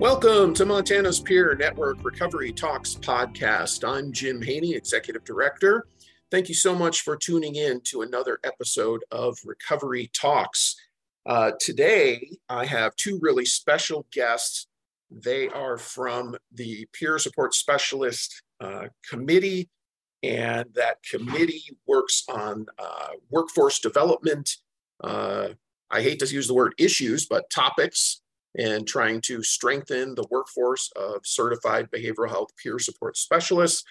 Welcome to Montana's Peer Network Recovery Talks podcast. I'm Jim Haney, Executive Director. Thank you so much for tuning in to another episode of Recovery Talks. Uh, today, I have two really special guests. They are from the Peer Support Specialist uh, Committee, and that committee works on uh, workforce development. Uh, I hate to use the word issues, but topics and trying to strengthen the workforce of certified behavioral health peer support specialists.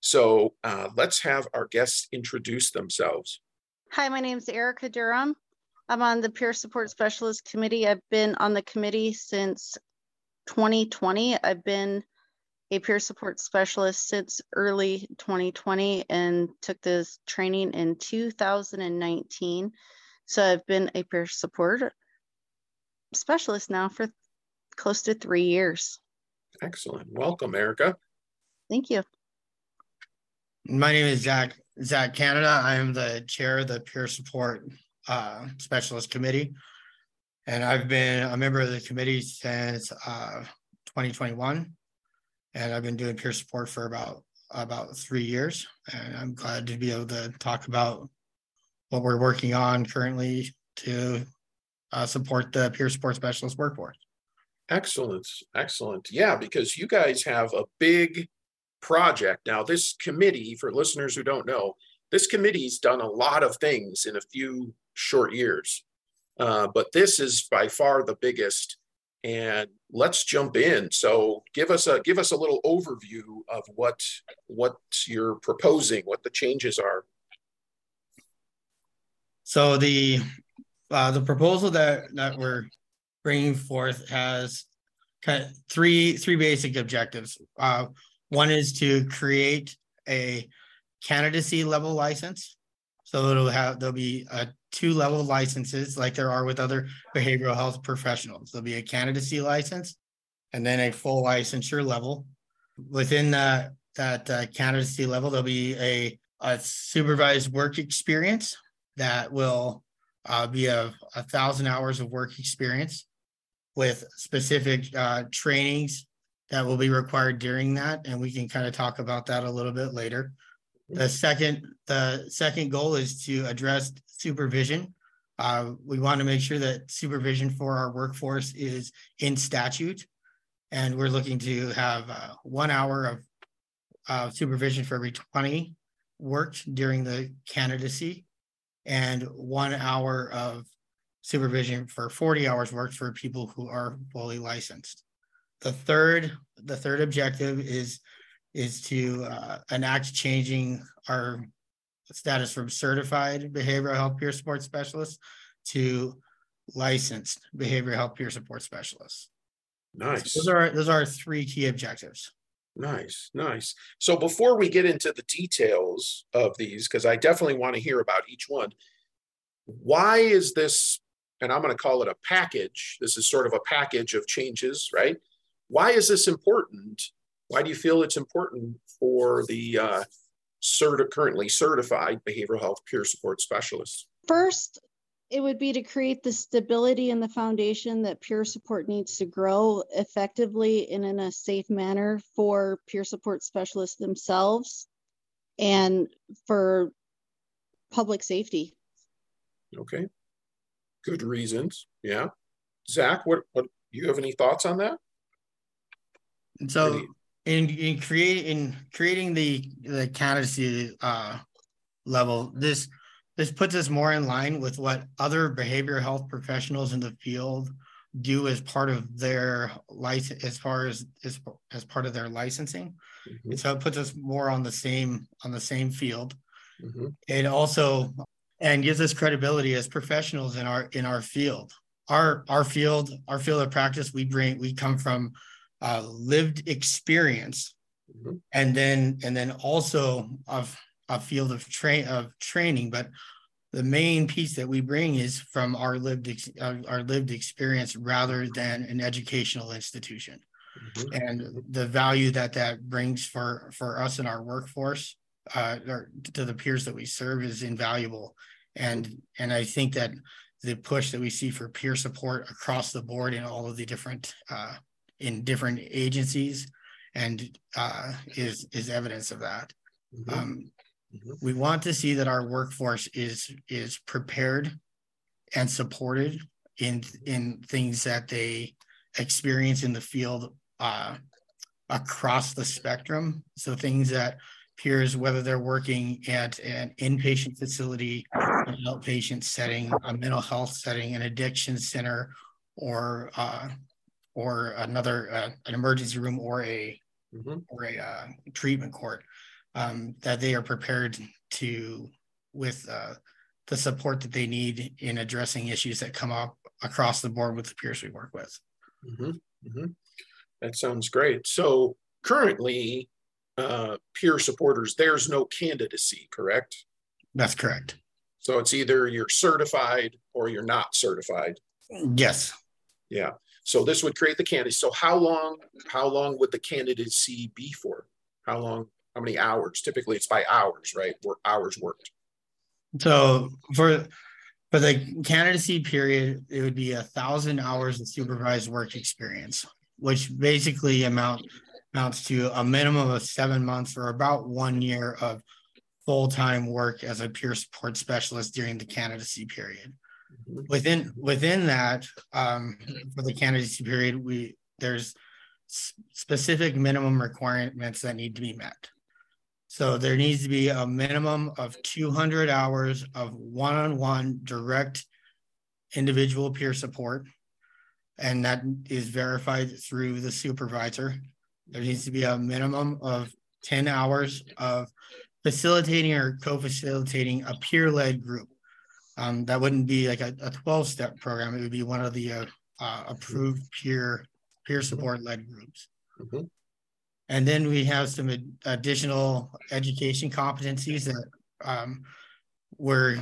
So uh, let's have our guests introduce themselves. Hi, my name is Erica Durham. I'm on the Peer Support Specialist Committee. I've been on the committee since 2020. I've been a peer support specialist since early 2020 and took this training in 2019. So I've been a peer support specialist now for close to three years. Excellent. Welcome, Erica. Thank you. My name is Zach Zach Canada. I am the chair of the peer support uh, specialist committee, and I've been a member of the committee since uh, 2021, and I've been doing peer support for about about three years. And I'm glad to be able to talk about what we're working on currently to uh, support the peer support specialist workforce. Excellent. Excellent. Yeah, because you guys have a big project. Now, this committee, for listeners who don't know, this committee's done a lot of things in a few short years. Uh, but this is by far the biggest. And let's jump in. So give us a give us a little overview of what what you're proposing, what the changes are. So the uh, the proposal that that we're bringing forth has kind of three three basic objectives. Uh, one is to create a candidacy level license. So it'll have there'll be a two level licenses like there are with other behavioral health professionals. There'll be a candidacy license and then a full licensure level. Within that that uh, candidacy level, there'll be a, a supervised work experience that will uh, be a, a thousand hours of work experience with specific uh, trainings that will be required during that, and we can kind of talk about that a little bit later. The second, the second goal is to address supervision. Uh, we want to make sure that supervision for our workforce is in statute, and we're looking to have uh, one hour of uh, supervision for every 20 worked during the candidacy, and one hour of supervision for 40 hours worked for people who are fully licensed. The third, the third objective is is to uh, enact changing our status from certified behavioral health peer support specialists to licensed behavioral health peer support specialists. Nice. So those are those are three key objectives. Nice, nice. So before we get into the details of these, because I definitely want to hear about each one, why is this, and I'm going to call it a package, this is sort of a package of changes, right? Why is this important? Why do you feel it's important for the uh, currently certified behavioral health peer support specialists? First, it would be to create the stability and the foundation that peer support needs to grow effectively and in a safe manner for peer support specialists themselves and for public safety. Okay. Good reasons. Yeah. Zach, what, what you have any thoughts on that? And so in in creating in creating the the candidacy uh, level, this this puts us more in line with what other behavioral health professionals in the field do as part of their license as far as as, as part of their licensing mm-hmm. so it puts us more on the same on the same field mm-hmm. it also and gives us credibility as professionals in our in our field our our field our field of practice we bring we come from uh, lived experience, Mhm. and then and then also of a field of train of training. But the main piece that we bring is from our lived ex- uh, our lived experience rather than an educational institution Mhm. and the value that that brings for for us in our workforce uh or to the peers that we serve is invaluable and and i think that the push that we see for peer support across the board in all of the different uh in different agencies and uh is is evidence of that Mhm. um. We want to see that our workforce is is prepared and supported in in things that they experience in the field uh across the spectrum so things that peers whether they're working at an inpatient facility an outpatient setting a mental health setting an addiction center or uh or another uh, an emergency room or a Mhm. or a uh, treatment court um, that they are prepared to with uh, the support that they need in addressing issues that come up across the board with the peers we work with. Mhm. Mhm. That sounds great. So currently, uh, peer supporters, there's no candidacy, correct? That's correct. So it's either you're certified or you're not certified. Yes. Yeah. So this would create the candidacy. So how long, how long would the candidacy be for? How long, how many hours? Typically it's by hours, right? Work hours worked. So for for the candidacy period, it would be a thousand hours of supervised work experience, which basically amount amounts to a minimum of seven months or about one year of full-time work as a peer support specialist during the candidacy period. Mhm. Within within that, um, for the candidacy period, we there's specific minimum requirements that need to be met. So there needs to be a minimum of two hundred hours of one-on-one direct individual peer support. And that is verified through the supervisor. There needs to be a minimum of ten hours of facilitating or co-facilitating a peer-led group. Um, that wouldn't be like a, a twelve-step program. It would be one of the uh, uh, approved peer peer support-led groups. Mhm. And then we have some ad- additional education competencies that um, were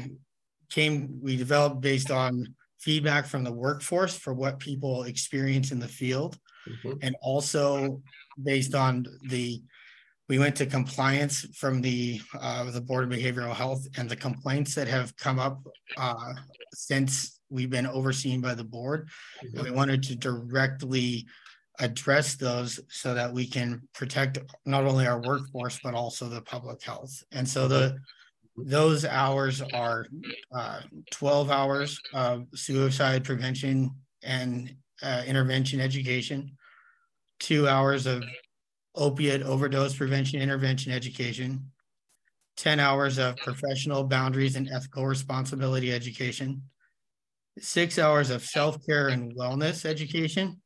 came we developed based on feedback from the workforce for what people experience in the field. Mhm. and also based on the we went to compliance from the uh the board of behavioral health and the complaints that have come up uh since we've been overseen by the board. And we wanted to directly address those so that we can protect not only our workforce but also the public health and so the those hours are uh 12 hours of suicide prevention and uh, intervention education two hours of opiate overdose prevention intervention education 10 hours of professional boundaries and ethical responsibility education six hours of self-care and wellness education.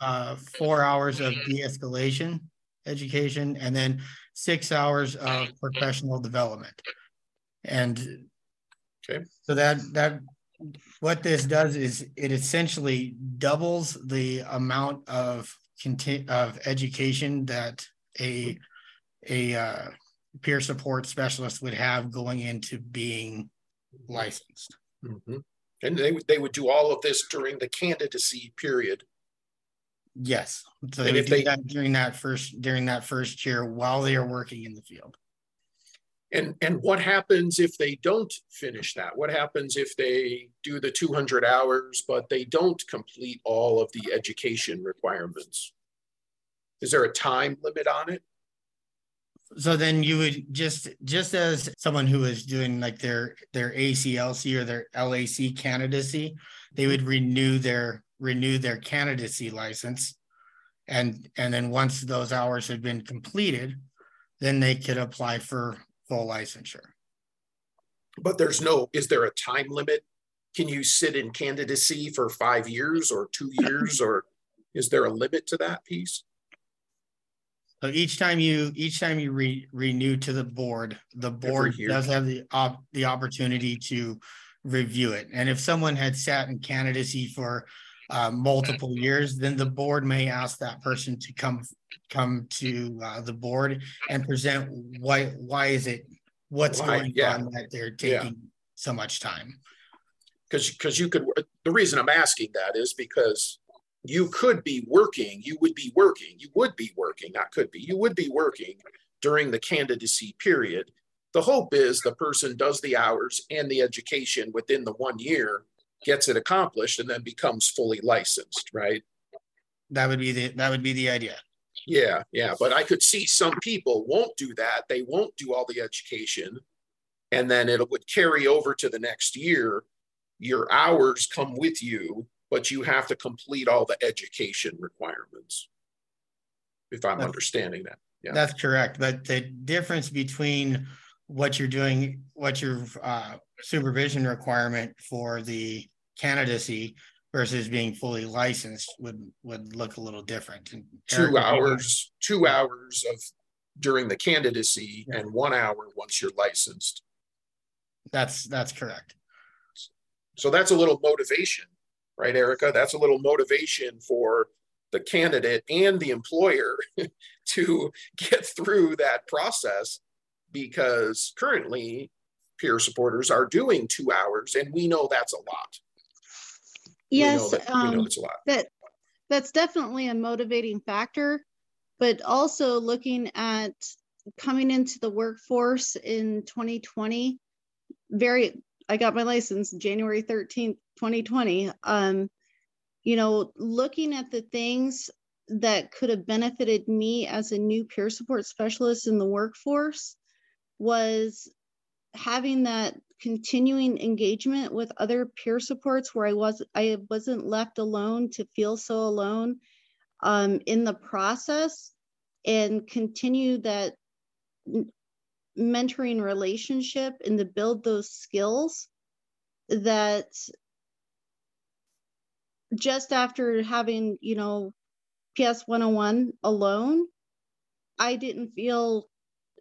Uh, four hours of de-escalation education and then six hours of professional development and Okay. so that that what this does is it essentially doubles the amount of conti- of education that a a uh, peer support specialist would have going into being licensed. Mhm. And they they would do all of this during the candidacy period. Yes, so they And would do they- that during that first during that first year while they are working in the field. And and what happens if they don't finish that? What happens if they do the 200 hours but they don't complete all of the education requirements? Is there a time limit on it? So then you would just just as someone who is doing like their their ACLC or their LAC candidacy, they would renew their renew their candidacy license. And and then once those hours had been completed, then they could apply for full licensure. But there's no, is there a time limit? Can you sit in candidacy for five years or two years or is there a limit to that piece? So each time you each time you re, renew to the board, the board does have the op, the opportunity to review it. And if someone had sat in candidacy for uh, multiple years, then the board may ask that person to come come to uh, the board and present why why is it what's Why, going yeah. on that they're Yeah. taking so much time. because because you could the reason i'm asking that is because you could be working you would be working you would be working not could be you would be working during the candidacy period the hope is the person does the hours and the education within the one year gets it accomplished and then becomes fully licensed right That would be the that would be the idea. yeah yeah but i could see some people won't do that they won't do all the education and then it would carry over to the next year your hours come with you but you have to complete all the education requirements if i'm That's- understanding that Yeah. That's correct. But the difference between what you're doing, what your uh, supervision requirement for the candidacy versus being fully licensed would would look a little different. And two hours two hours of during the candidacy Yeah. and one hour once you're licensed That's that's correct. So that's a little motivation, right, Erica? That's a little motivation for the candidate and the employer to get through that process because currently peer supporters are doing two hours and we know that's a lot. We know Yes, that- we know um, it's a lot. that that's definitely a motivating factor, but also looking at coming into the workforce in 2020. Very, I got my license January 13th, 2020. Um, you know, looking at the things that could have benefited me as a new peer support specialist in the workforce was having that continuing engagement with other peer supports where I was I wasn't left alone to feel so alone um, in the process and continue that mentoring relationship and to build those skills that just after having you know ps 101 alone i didn't feel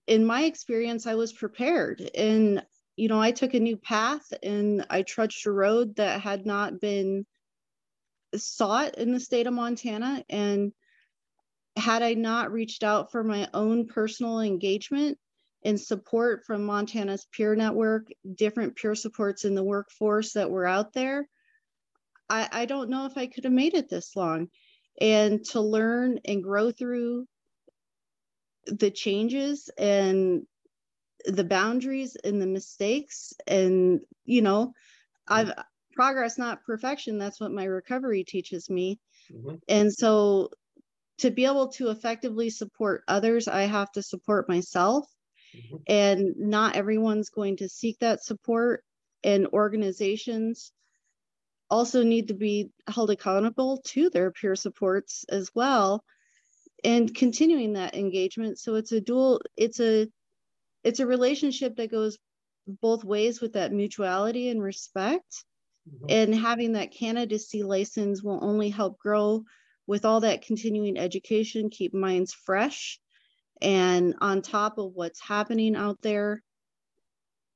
in my experience i was prepared and you know i took a new path and i trudged a road that had not been sought in the state of montana and had i not reached out for my own personal engagement and support from montana's peer network different peer supports in the workforce that were out there I, I don't know if I could have made it this long. And to learn and grow through the changes and the boundaries and the mistakes and you know i've progress not perfection that's what my recovery teaches me Mhm. and so to be able to effectively support others i have to support myself Mhm. and not everyone's going to seek that support and organizations also need to be held accountable to their peer supports as well and continuing that engagement. So it's a dual it's a it's a relationship that goes both ways with that mutuality and respect. Mhm. and having that candidacy license will only help grow with all that continuing education keep minds fresh and on top of what's happening out there.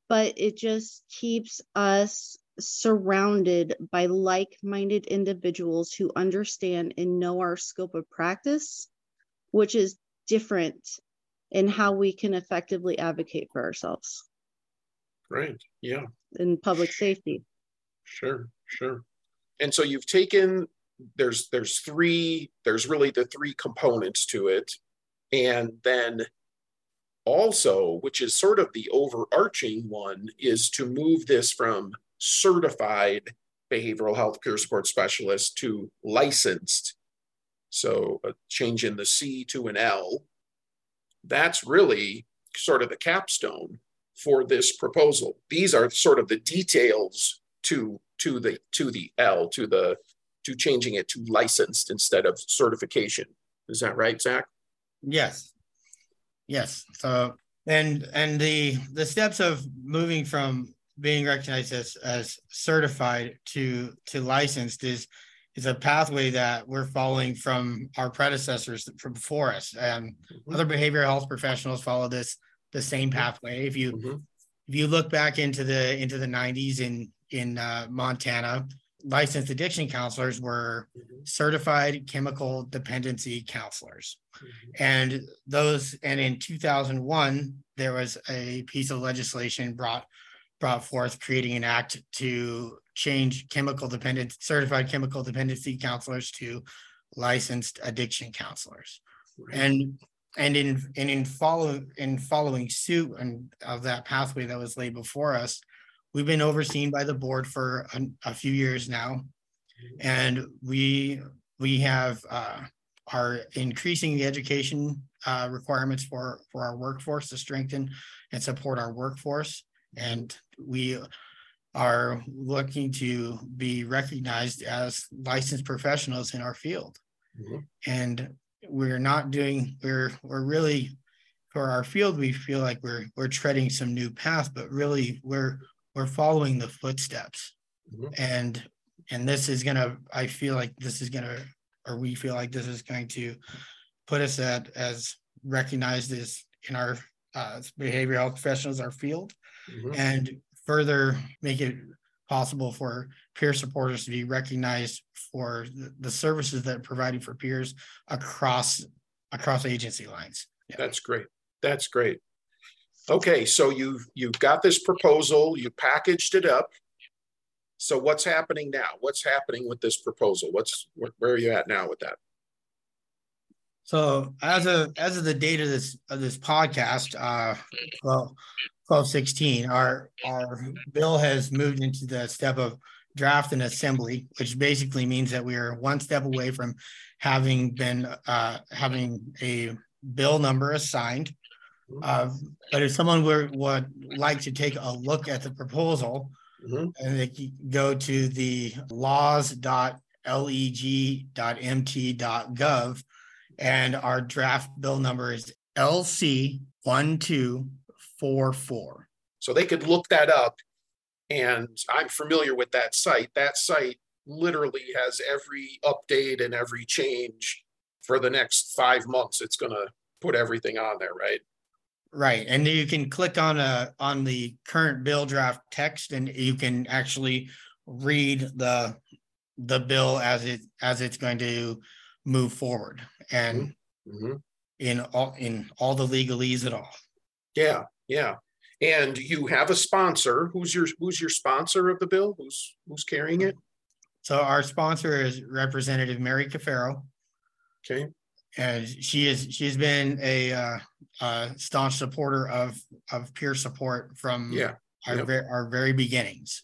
But it just keeps us surrounded by like-minded individuals who understand and know our scope of practice which is different in how we can effectively advocate for ourselves Right. Yeah. in public safety Sure, sure. And so you've taken there's there's three there's really the three components to it. And then also, which is sort of the overarching one, is to move this from certified behavioral health peer support specialist to licensed. So a change in the C to an L. That's really sort of the capstone for this proposal. These are sort of the details to to the to the L to the to changing it to licensed instead of certification. Is that right, Zach? Yes. Yes. So and and the the steps of moving from being recognized as as certified to to licensed is is a pathway that we're following from our predecessors from before us. And Mhm. other behavioral health professionals follow this the same pathway. If you Mhm. if you look back into the into the 90s in in uh, Montana, licensed addiction counselors were Mhm. certified chemical dependency counselors. Mhm. And those, and in two thousand one, there was a piece of legislation brought, brought forth creating an act to change chemical dependent, certified chemical dependency counselors to licensed addiction counselors. Right. And, and in, and in follow, in following suit and of that pathway that was laid before us, we've been overseen by the board for a, a few years now. And we, we have, uh, are increasing the education, uh, requirements for, for our workforce to strengthen and support our workforce. And we are looking to be recognized as licensed professionals in our field. Mhm. And we're not doing, we're, we're really, for our field, we feel like we're, we're treading some new path, but really we're, we're following the footsteps. Mhm. And, and this is gonna, I feel like this is gonna, or we feel like this is going to put us at, as recognized as in our, uh, behavioral health professionals, our field Mhm. and further make it possible for peer supporters to be recognized for the, services that are providing for peers across across agency lines. Yeah. That's great. That's great. Okay, so you've, you've got this proposal, you packaged it up. So what's happening now? What's happening with this proposal? What's, where, where are you at now with that? So as of as of the date of this of this podcast, uh, well, twelve sixteen, our our bill has moved into the step of draft and assembly, which basically means that we are one step away from having been uh having a bill number assigned. Uh, but if someone were would like to take a look at the proposal, Mhm. and they go to the laws.leg.mt.gov and our draft bill number is LC one two four four. So they could look that up. And I'm familiar with that site. That site literally has every update and every change for the next five months. It's gonna put everything on there, right? Right, and you can click on a on the current bill draft text and you can actually read the the bill as it as it's going to move forward and Mhm. in all in all the legalese at all. Yeah, yeah. And you have a sponsor. Who's your, who's your sponsor of the bill? Who's, who's carrying it? So our sponsor is Representative Mary Caferro. Okay, And she is, she's been a uh, uh, staunch supporter of, of peer support from yeah, our, yep. ver- our very beginnings.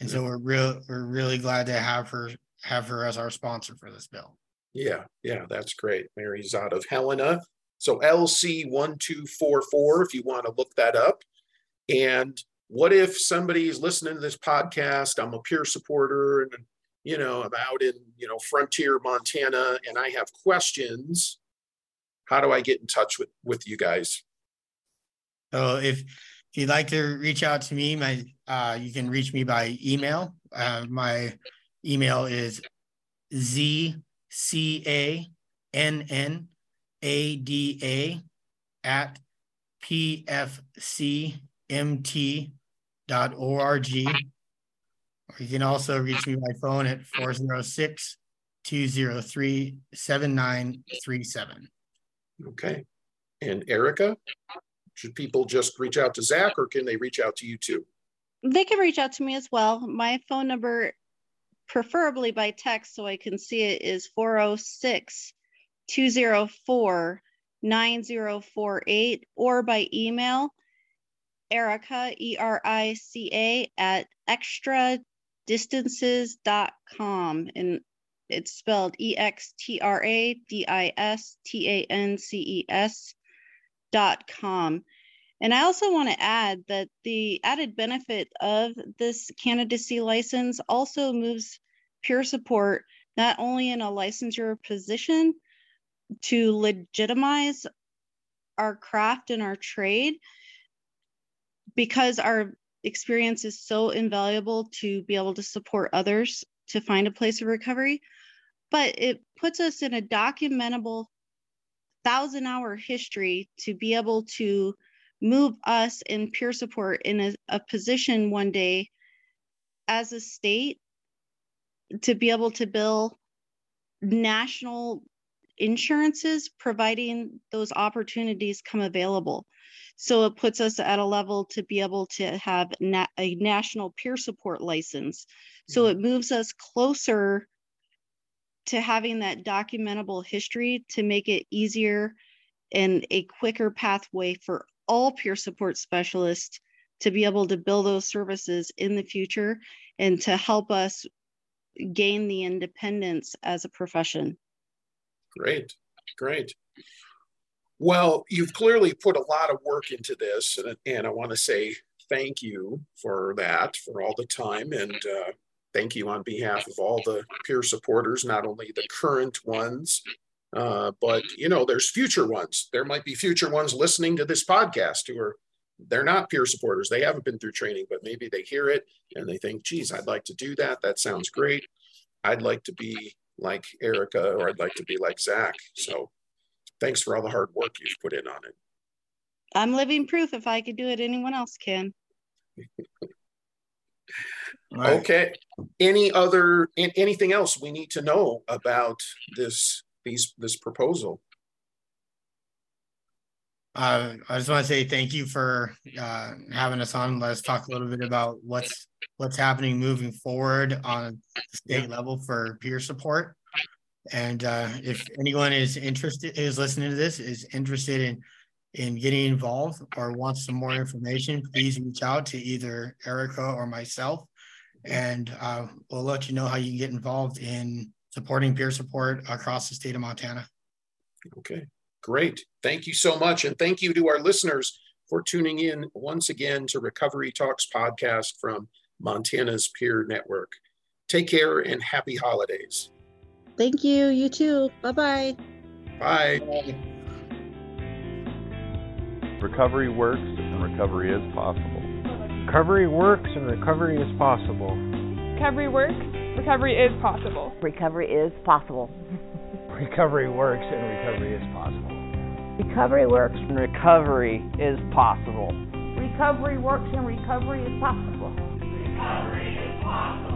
And so we're real, we're really glad to have her, have her as our sponsor for this bill. yeah, yeah, that's great. Mary's out of Helena. So LC one, two, four, four, if you want to look that up. And what if somebody's listening to this podcast? I'm a peer supporter and, you know, I'm out in, you know, Frontier, Montana, and I have questions. How do I get in touch with, with you guys? So if, if you'd like to reach out to me, my, uh, you can reach me by email. Uh, my email is Z C A N N A D A at pfcmt.org. Or you can also reach me by phone at 406 203 7937. Okay. And Erica, should people just reach out to Zach or can they reach out to you too? They can reach out to me as well. My phone number, preferably by text so I can see it, is 406 204 9048 or by email, Erica, E R I C A, at extradistances.com. And it's spelled E X T R A D I S T A N C E S dot com. And I also want to add that the added benefit of this candidacy license also moves peer support not only in a licensure position to legitimize our craft and our trade because our experience is so invaluable to be able to support others to find a place of recovery. But it puts us in a documentable thousand hour history to be able to move us in peer support in a, a position one day as a state to be able to bill national insurances, providing those opportunities come available. So it puts us at a level to be able to have na- a national peer support license. So it mm-hmm. moves us closer to having that documentable history to make it easier and a quicker pathway for all peer support specialists to be able to build those services in the future and to help us gain the independence as a profession. Great, great. Well, you've clearly put a lot of work into this, and, and I want to say thank you for that, for all the time, and uh, thank you on behalf of all the peer supporters, not only the current ones, uh, but you know, there's future ones. There might be future ones listening to this podcast who are they're not peer supporters. They haven't been through training, but maybe they hear it and they think, geez, I'd like to do that. That sounds great. I'd like to be like Erica or I'd like to be like Zach. So thanks for all the hard work you've put in on it. I'm living proof if I could do it, anyone else can. Right. Okay. Any other anything else we need to know about this these this proposal? Uh, I just want to say thank you for uh, having us on. Let's talk a little bit about what's what's happening moving forward on the state level for peer support. And uh, if anyone is interested, is listening to this, is interested in in getting involved or wants some more information, please reach out to either Erica or myself, and uh, we'll let you know how you can get involved in supporting peer support across the state of Montana. Okay. Great. Thank you so much. And thank you to our listeners for tuning in once again to Recovery Talks podcast from Montana's Peer Network. Take care and happy holidays. Thank you. You too. Bye bye. Bye. Recovery works and recovery is possible. Recovery works and recovery is possible. Recovery works. Recovery is possible. Recovery is possible. Recovery works and recovery is possible. Recovery works. And recovery is possible. Recovery works and recovery is possible. Recovery is possible.